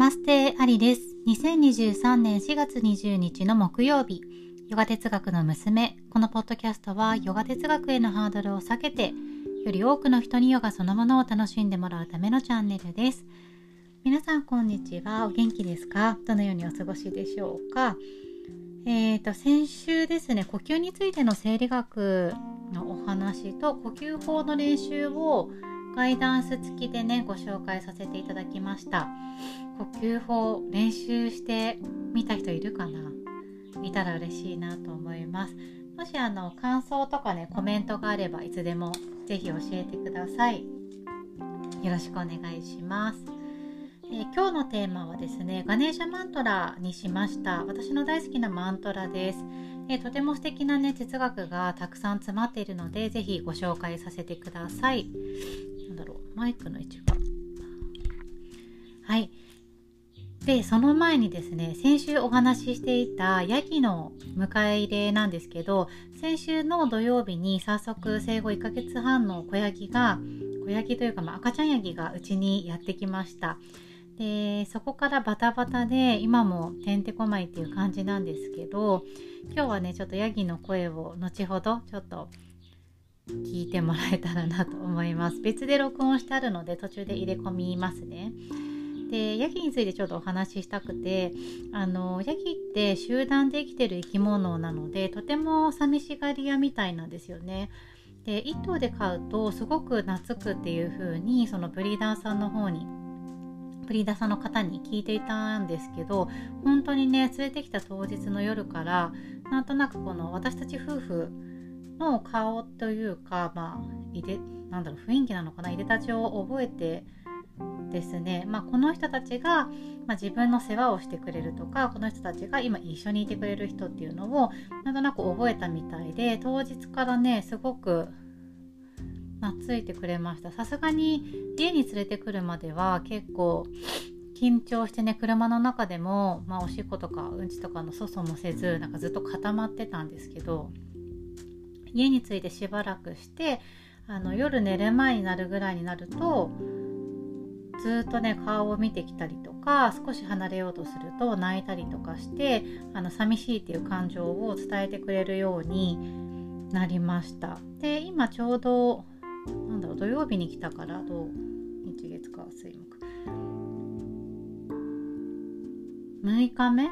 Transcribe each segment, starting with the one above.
マステアリです。2023年4月20日の木曜日、ヨガ哲学の娘。このポッドキャストはヨガ哲学へのハードルを避けて、より多くの人にヨガそのものを楽しんでもらうためのチャンネルです。皆さんこんにちは。お元気ですか？どのようにお過ごしでしょうか？えーと、先週ですね、呼吸についての生理学のお話と呼吸法の練習をガイダンス付きでねご紹介させていただきました。呼吸法練習してみた人いるかな？いたら嬉しいなと思います。もしあの感想とかねコメントがあればいつでもぜひ教えてください。よろしくお願いします。え今日のテーマはですねガネーシャマントラにしました。私の大好きなマントラです。えとても素敵なね哲学がたくさん詰まっているのでぜひご紹介させてください。マイクの位置がはい。でその前にですね先週お話ししていたヤギの迎え入れなんですけど先週の土曜日に早速生後1ヶ月半の子ヤギが子ヤギというか、まあ、赤ちゃんヤギがうちにやってきました。でそこからバタバタで今もてんてこまいっていう感じなんですけど今日はねちょっとヤギの声を後ほどちょっと聞いてもらえたらなと思います。別で録音してあるので途中で入れ込みますね。でヤギについてちょっとお話ししたくてあのヤギって集団で生きてる生き物なのでとても寂しがり屋みたいなんですよね。で1頭で飼うとすごく懐くっていう風にそのブリーダーさんの方にブリーダーさんの方に聞いていたんですけど本当にね連れてきた当日の夜からなんとなくこの私たち夫婦の顔というか、まあ、いでなんだろう雰囲気なのかないでたちを覚えてですね、まあ、この人たちが、まあ、自分の世話をしてくれるとかこの人たちが今一緒にいてくれる人っていうのをなんとなく覚えたみたいで当日からねすごく懐いてくれました。さすがに家に連れてくるまでは結構緊張してね車の中でも、まあ、おしっことかうんちとかの粗相もせずなんかずっと固まってたんですけど家に着いてしばらくしてあの夜寝る前になるぐらいになるとずっとね顔を見てきたりとか少し離れようとすると泣いたりとかしてあの寂しいっていう感情を伝えてくれるようになりました。で今ちょうどなんだろう土曜日に来たから土日月火水木。6日目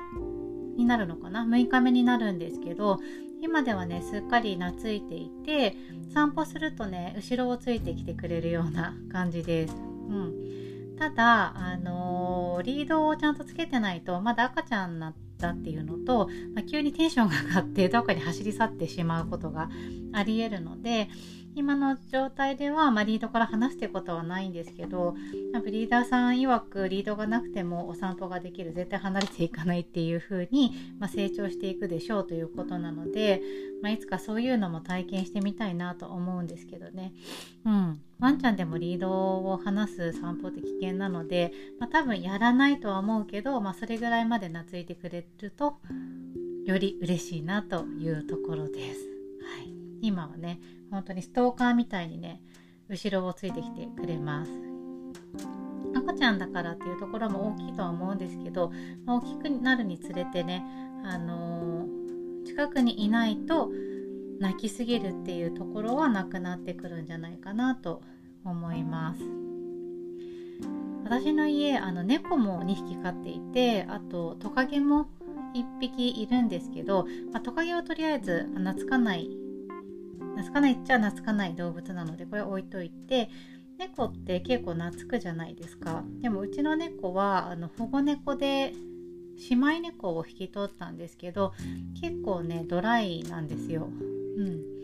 になるのかな？6日目になるんですけど今ではねすっかり懐いていて散歩するとね後ろをついてきてくれるような 感じです。うん、ただ、あのー、リードをちゃんとつけてないとまだ赤ちゃんになったっていうのと、まあ、急にテンションが上がってどっかに走り去ってしまうことがありえるので今の状態では、まあ、リードから離すってことはないんですけどブリーダーさん曰くリードがなくてもお散歩ができる絶対離れていかないっていう風に、まあ、成長していくでしょうということなので、まあ、いつかそういうのも体験してみたいなと思うんですけどね。うん、ワンちゃんでもリードを離す散歩って危険なので、まあ、多分やらないとは思うけど、まあ、それぐらいまで懐いてくれるとより嬉しいなというところです。今はね本当にストーカーみたいにね後ろをついてきてくれます。赤ちゃんだからっていうところも大きいとは思うんですけど、大きくなるにつれてね、あのー、近くにいないと泣きすぎるっていうところはなくなってくるんじゃないかなと思います。私の家あの猫も2匹飼っていてあとトカゲも1匹いるんですけど、まあ、トカゲはとりあえず懐かない懐かないっちゃ懐かない動物なのでこれ置いといて猫って結構懐くじゃないですかでもうちの猫はあの保護猫で姉妹猫を引き取ったんですけど結構ねドライなんですよ。うん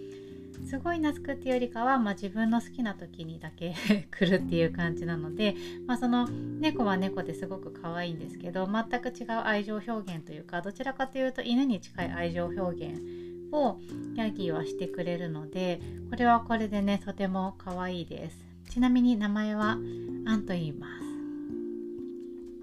すごい懐くっていうよりかは、まあ、自分の好きな時にだけ 来るっていう感じなので、まあ、その猫は猫ですごく可愛いんですけど全く違う愛情表現というかどちらかというと犬に近い愛情表現をヤギはしてくれるのでこれはこれでねとても可愛いです。ちなみに名前はアンと言います。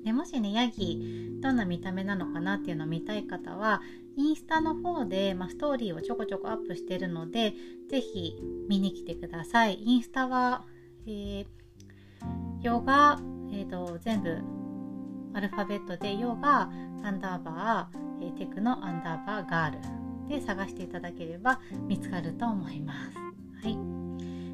でもしねヤギどんな見た目なのかなっていうのを見たい方はインスタの方で、まあ、ストーリーをちょこちょこアップしてるので是非見に来てください。インスタは、えー、ヨガ、えーと、全部アルファベットでヨガアンダーバー、えテクノアンダーバーガール。で探していただければ見つかると思います。はい、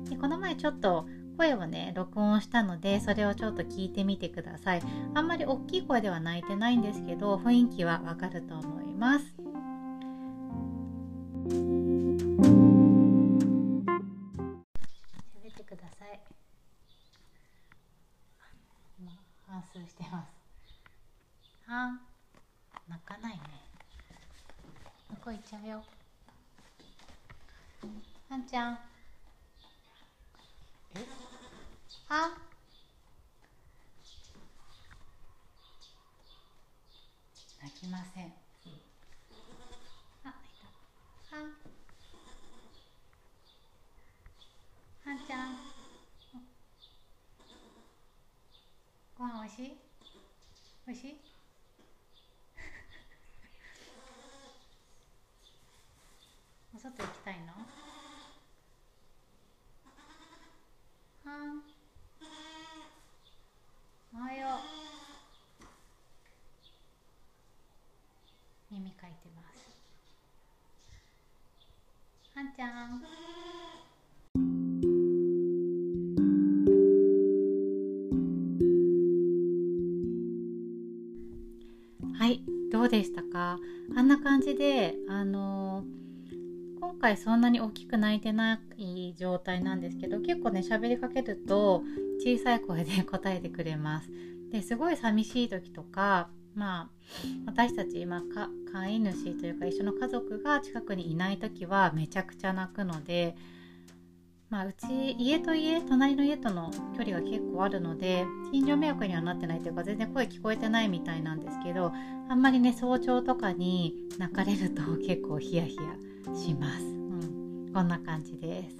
でこの前ちょっと声をね録音したのでそれをちょっと聞いてみてください。あんまり大きい声では泣いてないんですけど雰囲気はわかると思います。喋ってください。反数してます。はん泣かないね。向こう行っちゃうよ。はんちゃん。え？あ？泣きません。あいたははんちゃん。ご飯おいしいお外行きたいのはんおはよう耳かいてますはんちゃんはいどうでしたか？あんな感じであの、今回そんなに大きく泣いてない状態なんですけど結構ね喋りかけると小さい声で答えてくれます。ですごい寂しい時とかまあ私たち、まあ、飼い主というか一緒の家族が近くにいない時はめちゃくちゃ泣くので、まあ、うち家と家隣の家との距離が結構あるので近所迷惑にはなってないというか全然声聞こえてないみたいなんですけどあんまりね早朝とかに泣かれると 結構ヒヤヒヤします。うん、こんな感じです。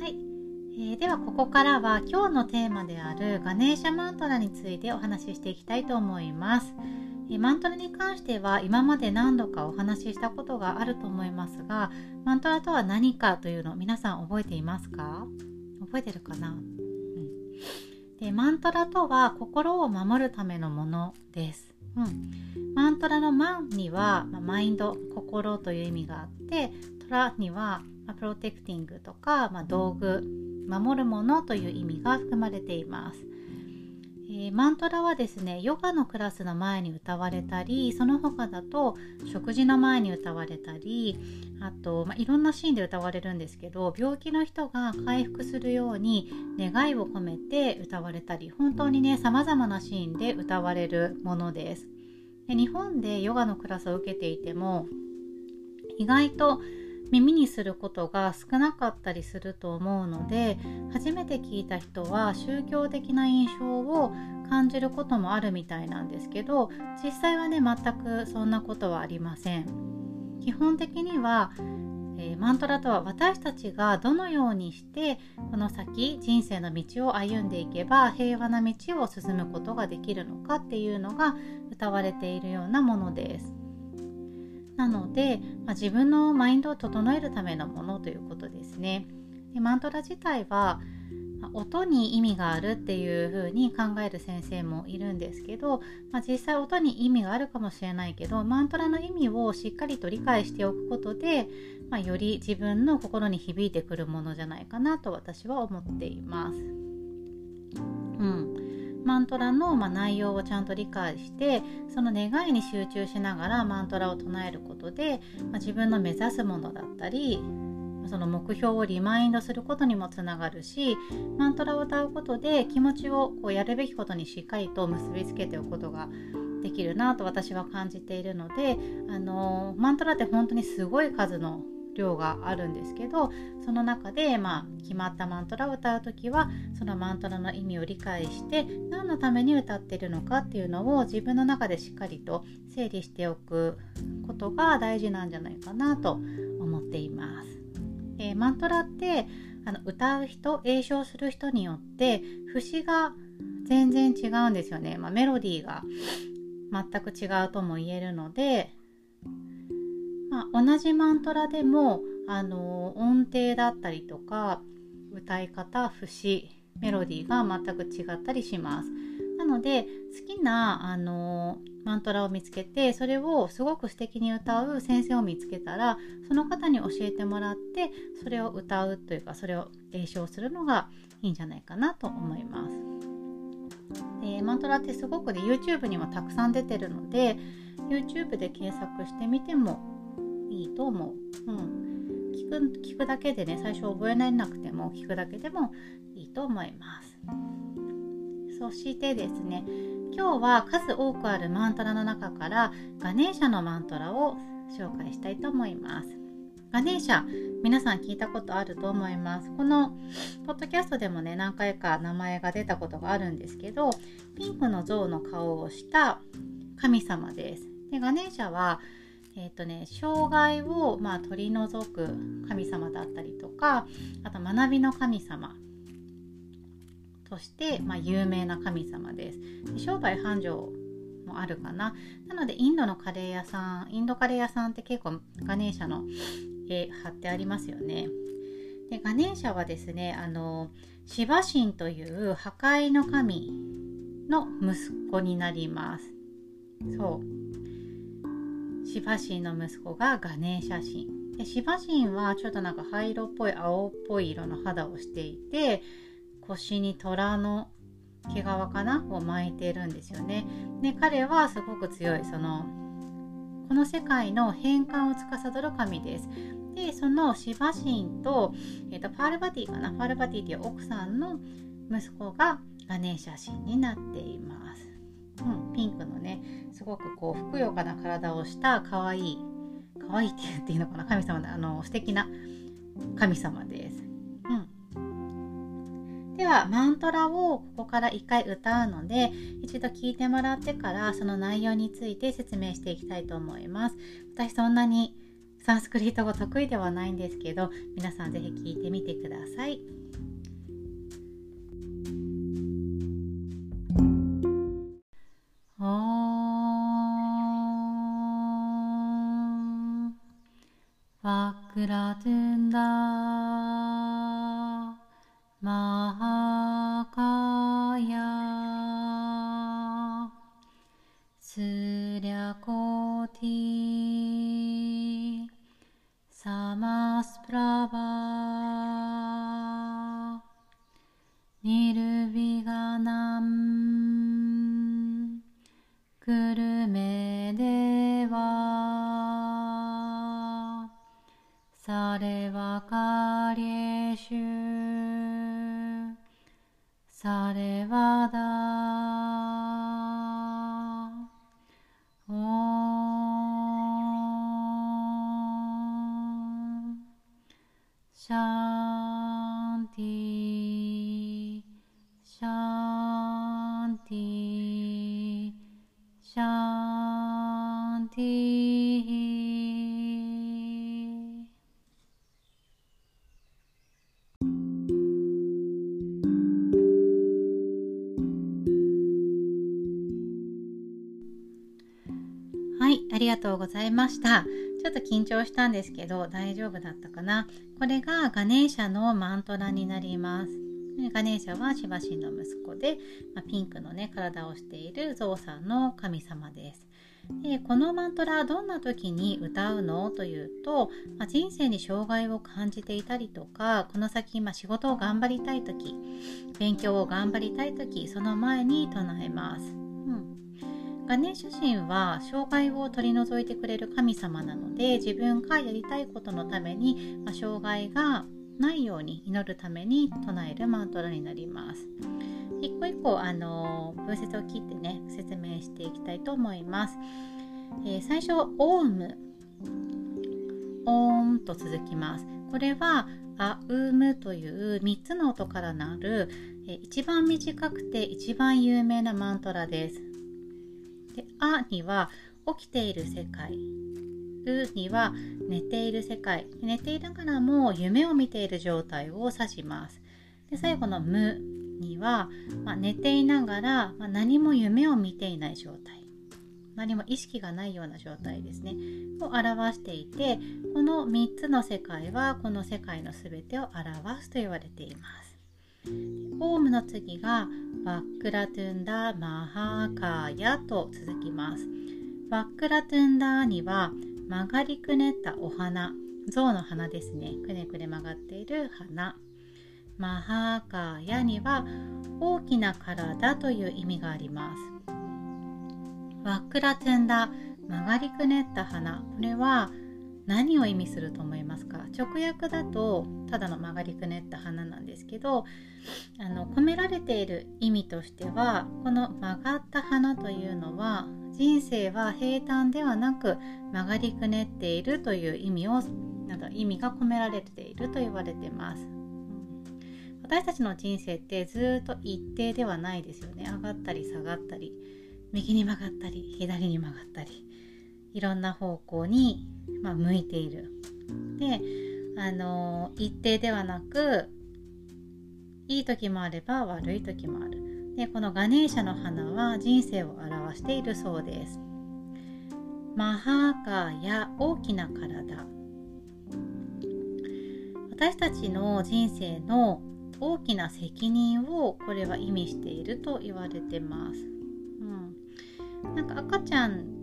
はいえー、ではここからは今日のテーマであるガネーシャマントラについてお話ししていきたいと思います。えー、マントラに関しては今まで何度かお話ししたことがあると思いますがマントラとは何かというのを皆さん覚えていますか？覚えてるかな、うん、でマントラとは心を守るためのものです。うん、マントラのマンには、まあ、マインド心という意味があってトラには、まあ、プロテクティングとか、まあ、道具守るものという意味が含まれています。えー、マントラはですねヨガのクラスの前に歌われたりその他だと食事の前に歌われたりあと、まあ、いろんなシーンで歌われるんですけど病気の人が回復するように願いを込めて歌われたり本当にね様々なシーンで歌われるものですで日本でヨガのクラスを受けていても意外と耳にすることが少なかったりすると思うので初めて聞いた人は宗教的な印象を感じることもあるみたいなんですけど実際はね全くそんなことはありません。基本的には、え、マントラとは私たちがどのようにしてこの先人生の道を歩んでいけば平和な道を進むことができるのかっていうのが歌われているようなものです。なので、まあ、自分のマインドを整えるためのものということですね。でマントラ自体は音に意味があるっていう風に考える先生もいるんですけど、まあ、実際音に意味があるかもしれないけどマントラの意味をしっかりと理解しておくことで、まあ、より自分の心に響いてくるものじゃないかなと私は思っています。うんマントラの、ま内容をちゃんと理解してその願いに集中しながらマントラを唱えることで、ま自分の目指すものだったりその目標をリマインドすることにもつながるしマントラを歌うことで気持ちをこうやるべきことにしっかりと結びつけておくことができるなと私は感じているので、あのマントラって本当にすごい数の量があるんですけどその中で、まあ、決まったマントラを歌う時はそのマントラの意味を理解して何のために歌ってるのかっていうのを自分の中でしっかりと整理しておくことが大事なんじゃないかなと思っています。えー、マントラってあの歌う人詠唱する人によって節が全然違うんですよね、まあ、メロディーが全く違うとも言えるのでまあ、同じマントラでもあの音程だったりとか歌い方節メロディーが全く違ったりしますなので好きなあのマントラを見つけてそれをすごく素敵に歌う先生を見つけたらその方に教えてもらってそれを歌うというかそれを練習するのがいいんじゃないかなと思います。でマントラってすごくね YouTube にもたくさん出てるので YouTube で検索してみてもいいと思う。うん、聞く聞くだけでね最初覚えられなくても聞くだけでもいいと思います。そしてですね今日は数多くあるマントラの中からガネーシャのマントラを紹介したいと思います。ガネーシャ皆さん聞いたことあると思います。このポッドキャストでもね何回か名前が出たことがあるんですけどピンクの象の顔をした神様です。でガネーシャはえーとね、障害を、まあ、取り除く神様だったりとかあと学びの神様として、まあ、有名な神様です。商売繁盛もあるかな。なのでインドのカレー屋さんインドカレー屋さんって結構ガネーシャの絵貼ってありますよね。でガネーシャはですねあのシバ神という破壊の神の息子になります。そう。シバ神の息子がガネーシャ神でシバ神はちょっとなんか灰色っぽい青っぽい色の肌をしていて腰に虎の毛皮かな？を巻いてるんですよね。で彼はすごく強いそのこの世界の変換を司る神です。でそのシバ神と,、えーと、パールバティかな？パールバティっていう奥さんの息子がガネーシャ神になっています。うん、ピンクのねすごくこうふくよかな体をした可愛い可愛いって言っていいのかな神様であの素敵な神様です。ではマントラをここから1回歌うので一度聞いてもらってからその内容について説明していきたいと思います。私そんなにサンスクリート語得意ではないんですけど皆さんぜひ聞いてみてくださいワクラがとうございました。ちょっと緊張したんですけど大丈夫だったかな。これがガネーシャのマントラになります。ガネーシャはシバシンの息子で、まあ、ピンクのね体をしているゾウさんの神様です。でこのマントラどんな時に歌うのというと、まあ、人生に障害を感じていたりとかこの先、まあ、仕事を頑張りたい時勉強を頑張りたい時その前に唱えます。ガネーシャ神は障害を取り除いてくれる神様なので自分がやりたいことのために、まあ、障害がないように祈るために唱えるマントラになります。一個一個あの文節を切ってね説明していきたいと思います。えー、最初オウムオーンと続きます。これはアウムという3つの音からなる、えー、一番短くて一番有名なマントラです。であには起きている世界。うには寝ている世界。寝ていながらも夢を見ている状態を指します。で最後の無には、まあ、寝ていながら、まあ、何も夢を見ていない状態。何も意識がないような状態ですね。を表していてこの3つの世界はこの世界の全てを表すと言われています。オウムの次がワックラトゥンダマハーカーヤと続きます。ワックラトゥンダーには曲がりくねったお花象の花ですね。くねくね曲がっている花。マハーカーヤには大きな体という意味があります。ワックラトゥンダー曲がりくねった花。これは何を意味すると思いますか？直訳だとただの曲がりくねった花なんですけどあの込められている意味としてはこの曲がった花というのは人生は平坦ではなく曲がりくねっているという意味をなんだ意味が込められていると言われてます。私たちの人生ってずっと一定ではないですよね。上がったり下がったり右に曲がったり左に曲がったり。いろんな方向に、まあ、向いている。であの一定ではなくいい時もあれば悪い時もある。でこのガネーシャの花は人生を表しているそうです。マハーカーや大きな体。私たちの人生の大きな責任をこれは意味していると言われてます、うん、なんか赤ちゃん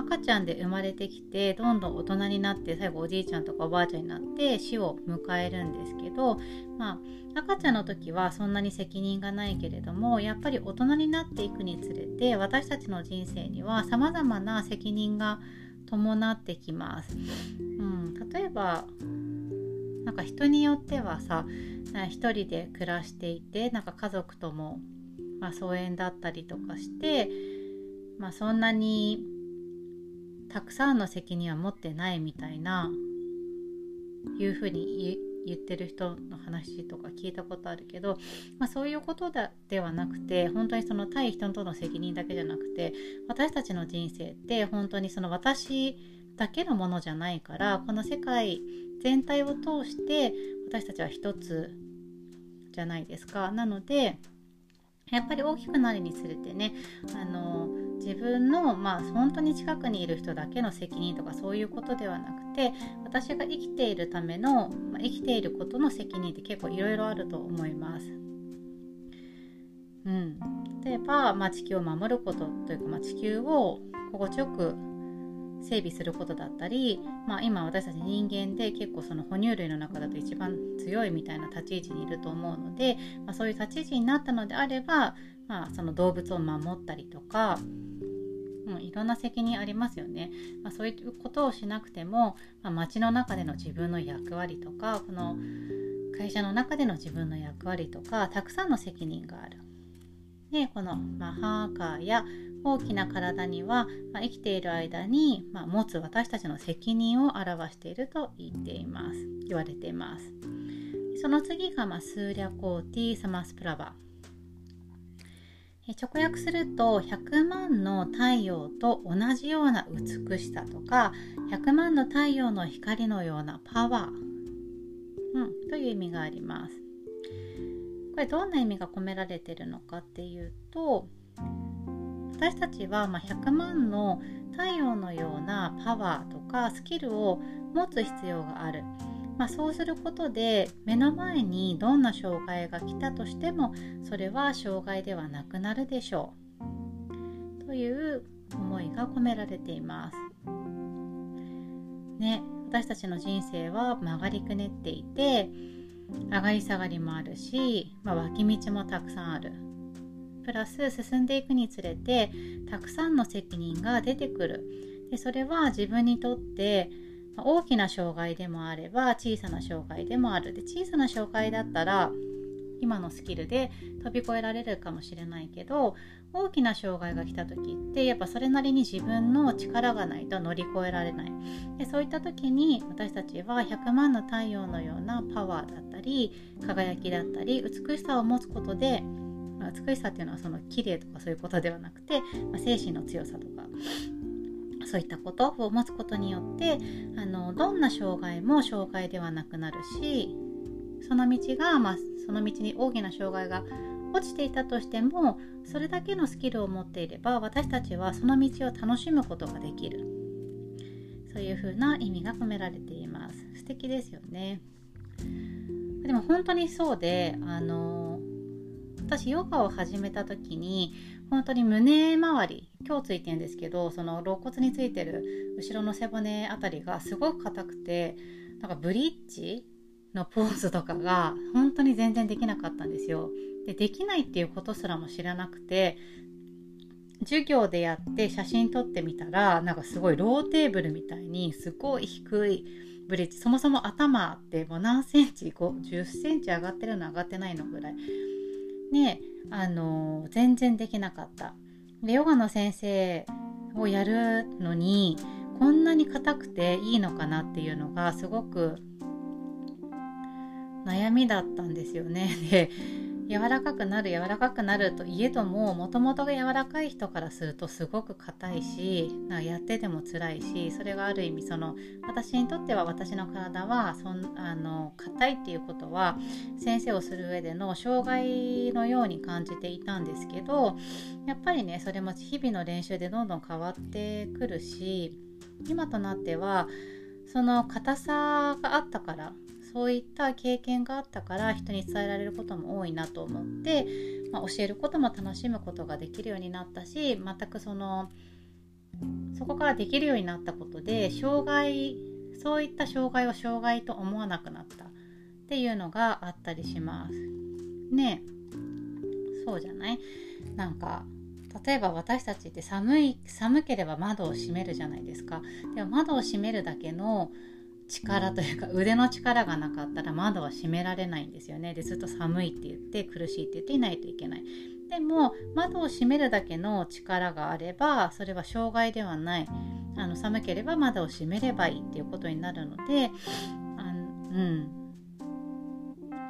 赤ちゃんで生まれてきてどんどん大人になって最後おじいちゃんとかおばあちゃんになって死を迎えるんですけど、まあ、赤ちゃんの時はそんなに責任がないけれどもやっぱり大人になっていくにつれて私たちの人生にはさまざまな責任が伴ってきます。うん、例えばなんか人によってはさ一人で暮らしていてなんか家族とも、まあ、疎遠だったりとかして、まあ、そんなにたくさんの責任は持ってないみたいないうふうに言ってる人の話とか聞いたことあるけど、まあ、そういうことだではなくて本当にその対人との責任だけじゃなくて私たちの人生って本当にその私だけのものじゃないからこの世界全体を通して私たちは一つじゃないですか。なのでやっぱり大きくなるにつれてねあの自分の、まあ、本当に近くにいる人だけの責任とかそういうことではなくて私が生きているための、まあ、生きていることの責任って結構いろいろあると思います。うん、例えば、まあ、地球を守ることというか、まあ、地球を心地よく整備することだったり、まあ、今私たち人間で結構その哺乳類の中だと一番強いみたいな立ち位置にいると思うので、まあ、そういう立ち位置になったのであれば、まあ、その動物を守ったりとか、うん、いろんな責任ありますよね、まあ、そういうことをしなくても、まあ、街の中での自分の役割とかこの会社の中での自分の役割とかたくさんの責任がある。でこのマハーカーや大きな体には、まあ、生きている間に、まあ、持つ私たちの責任を表していると言っています。言われています。その次が、まあ、スーリャコーティサマスプラバ直訳すると100万の太陽と同じような美しさとか100万の太陽の光のようなパワー、うん、という意味があります。これどんな意味が込められているのかっていうと私たちはま100万の太陽のようなパワーとかスキルを持つ必要がある、まあ、そうすることで目の前にどんな障害が来たとしてもそれは障害ではなくなるでしょう。という思いが込められています。ね、私たちの人生は曲がりくねっていて上がり下がりもあるし、まあ、脇道もたくさんある。プラス進んでいくにつれてたくさんの責任が出てくる。でそれは自分にとって大きな障害でもあれば小さな障害でもある。で小さな障害だったら今のスキルで飛び越えられるかもしれないけど大きな障害が来た時ってやっぱそれなりに自分の力がないと乗り越えられない。でそういった時に私たちは100万の太陽のようなパワーだったり輝きだったり美しさを持つことで、美しさっていうのはその綺麗とかそういうことではなくて、まあ、精神の強さとかそういったことを持つことによってあのどんな障害も障害ではなくなるしその道が、まあ、その道に大きな障害が落ちていたとしてもそれだけのスキルを持っていれば私たちはその道を楽しむことができる。そういうふうな意味が込められています。素敵ですよね。でも本当にそうであの私ヨガを始めた時に本当に胸周り今日ついてるんですけどその肋骨についてる後ろの背骨あたりがすごく硬くてなんかブリッジのポーズとかが本当に全然できなかったんですよ。でできないっていうことすらも知らなくて授業でやって写真撮ってみたらなんかすごいローテーブルみたいにすごい低いブリッジそもそも頭ってもう何センチ5 10センチ上がってるの上がってないのぐらいねあの、全然できなかった。でヨガの先生をやるのにこんなに硬くていいのかなっていうのがすごく悩みだったんですよね。で柔らかくなる柔らかくなるといえどももともとが柔らかい人からするとすごく硬いしなやってても辛いしそれがある意味その私にとっては私の体はそんあの硬いっていうことは先生をする上での障害のように感じていたんですけどやっぱりねそれも日々の練習でどんどん変わってくるし今となってはその硬さがあったからそういった経験があったから人に伝えられることも多いなと思って、まあ、教えることも楽しむことができるようになったし全くそのそこからできるようになったことで障害そういった障害を障害と思わなくなった。っていうのがあったりします。ね。そうじゃない？なんか例えば私たちって寒い寒ければ窓を閉めるじゃないですか。でも窓を閉めるだけの力というか腕の力がなかったら窓は閉められないんですよね。でずっと寒いって言って苦しいって言っていないといけない。でも窓を閉めるだけの力があればそれは障害ではない。あの寒ければ窓を閉めればいいっていうことになるのであうん。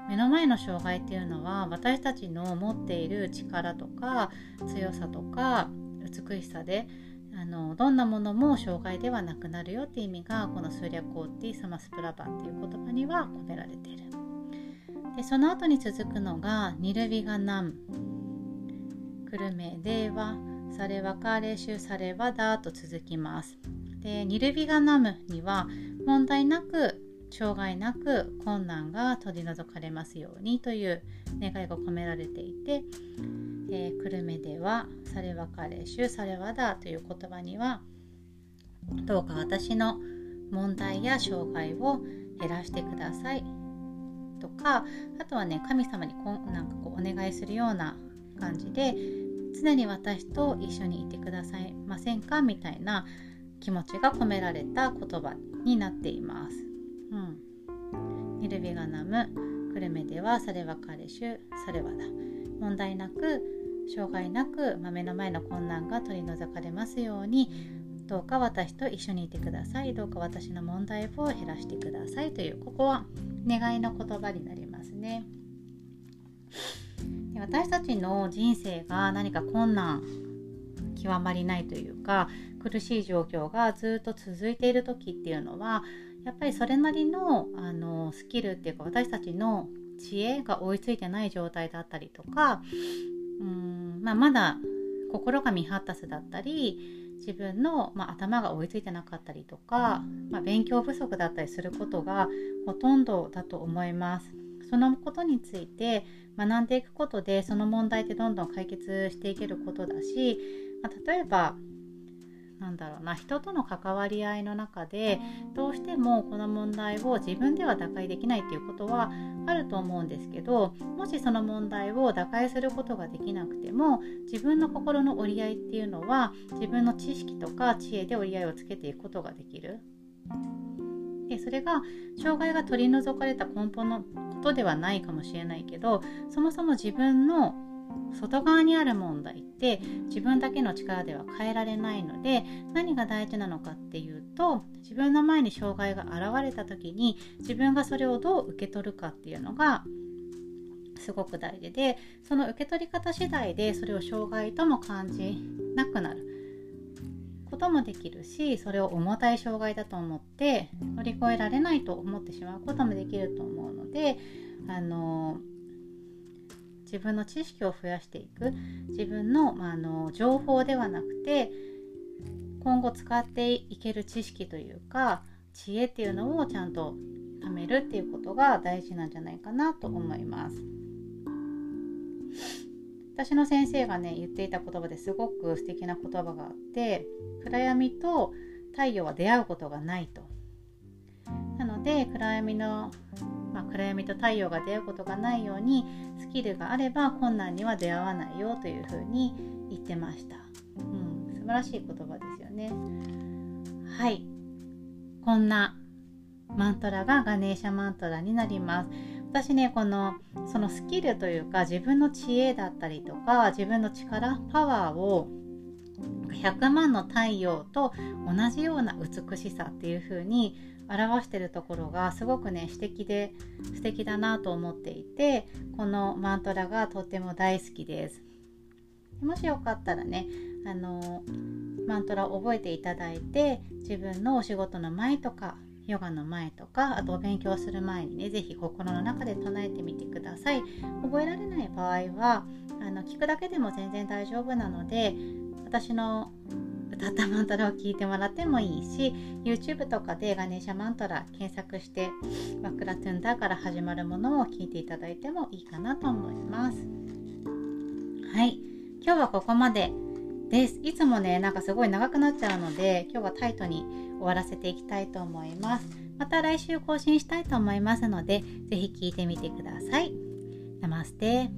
目の前の障害っていうのは私たちの持っている力とか強さとか美しさであのどんなものも障害ではなくなるよっていう意味がこのスーリャコーティサマスプラバっていう言葉には込められている。でその後に続くのがニルビガナムクルメデーワサレワカーレシュサレワダーと続きます。でニルビガナムには問題なく障害なく困難が取り除かれますようにという願いが込められていて、えー、久留米では「されわかれしゅされわだ」という言葉にはどうか私の問題や障害を減らしてくださいとかあとはね神様にこなんかこうお願いするような感じで常に私と一緒にいてくださいませんかみたいな気持ちが込められた言葉になっています。うん、ニルビガナムクルメではそれは彼氏それはだ問題なく障害なく、まあ、目の前の困難が取り除かれますようにどうか私と一緒にいてください。どうか私の問題を減らしてください。というここは願いの言葉になりますね。で私たちの人生が何か困難極まりないというか苦しい状況がずっと続いている時っていうのはやっぱりそれなりのあのスキルっていうか私たちの知恵が追いついてない状態だったりとかうん、まあ、まだ心が未発達だったり自分の、まあ、頭が追いついてなかったりとか、まあ、勉強不足だったりすることがほとんどだと思います。そのことについて学んでいくことでその問題ってどんどん解決していけることだし、まあ、例えばなんだろうな人との関わり合いの中でどうしてもこの問題を自分では打開できないっていうことはあると思うんですけどもしその問題を打開することができなくても自分の心の折り合いっていうのは自分の知識とか知恵で折り合いをつけていくことができる。でそれが障害が取り除かれた根本のことではないかもしれないけどそもそも自分の外側にある問題って自分だけの力では変えられないので何が大事なのかっていうと自分の前に障害が現れた時に自分がそれをどう受け取るかっていうのがすごく大事でその受け取り方次第でそれを障害とも感じなくなる。こともできるしそれを重たい障害だと思って乗り越えられないと思ってしまうこともできると思うのであの自分の知識を増やしていく。自分の,、まあ、あの情報ではなくて今後使っていける知識というか知恵っていうのをちゃんと貯めるっていうことが大事なんじゃないかなと思います。私の先生がね言っていた言葉ですごく素敵な言葉があって暗闇と太陽は出会うことがないとなので暗闇の、まあ、暗闇と太陽が出会うことがないようにスキルがあれば困難には出会わないよというふうに言ってました、うん、素晴らしい言葉ね。はい。こんなマントラがガネーシャマントラになります。私ねこのそのスキルというか自分の知恵だったりとか自分の力パワーを100万の太陽と同じような美しさっていう風に表してるところがすごくね素敵で素敵だなと思っていてこのマントラがとっても大好きです。もしよかったらねあのマントラを覚えていただいて自分のお仕事の前とかヨガの前とかあとお勉強する前にね是非心の中で唱えてみてください。覚えられない場合はあの聞くだけでも全然大丈夫なので私の歌ったマントラを聞いてもらってもいいし YouTube とかでガネーシャマントラ検索してマクラトゥンダーから始まるものを聞いていただいてもいいかなと思います。はい。今日はここまで。です。いつもねなんかすごい長くなっちゃうので今日はタイトに終わらせていきたいと思います。また来週更新したいと思いますので是非聞いてみてください。ナマステ。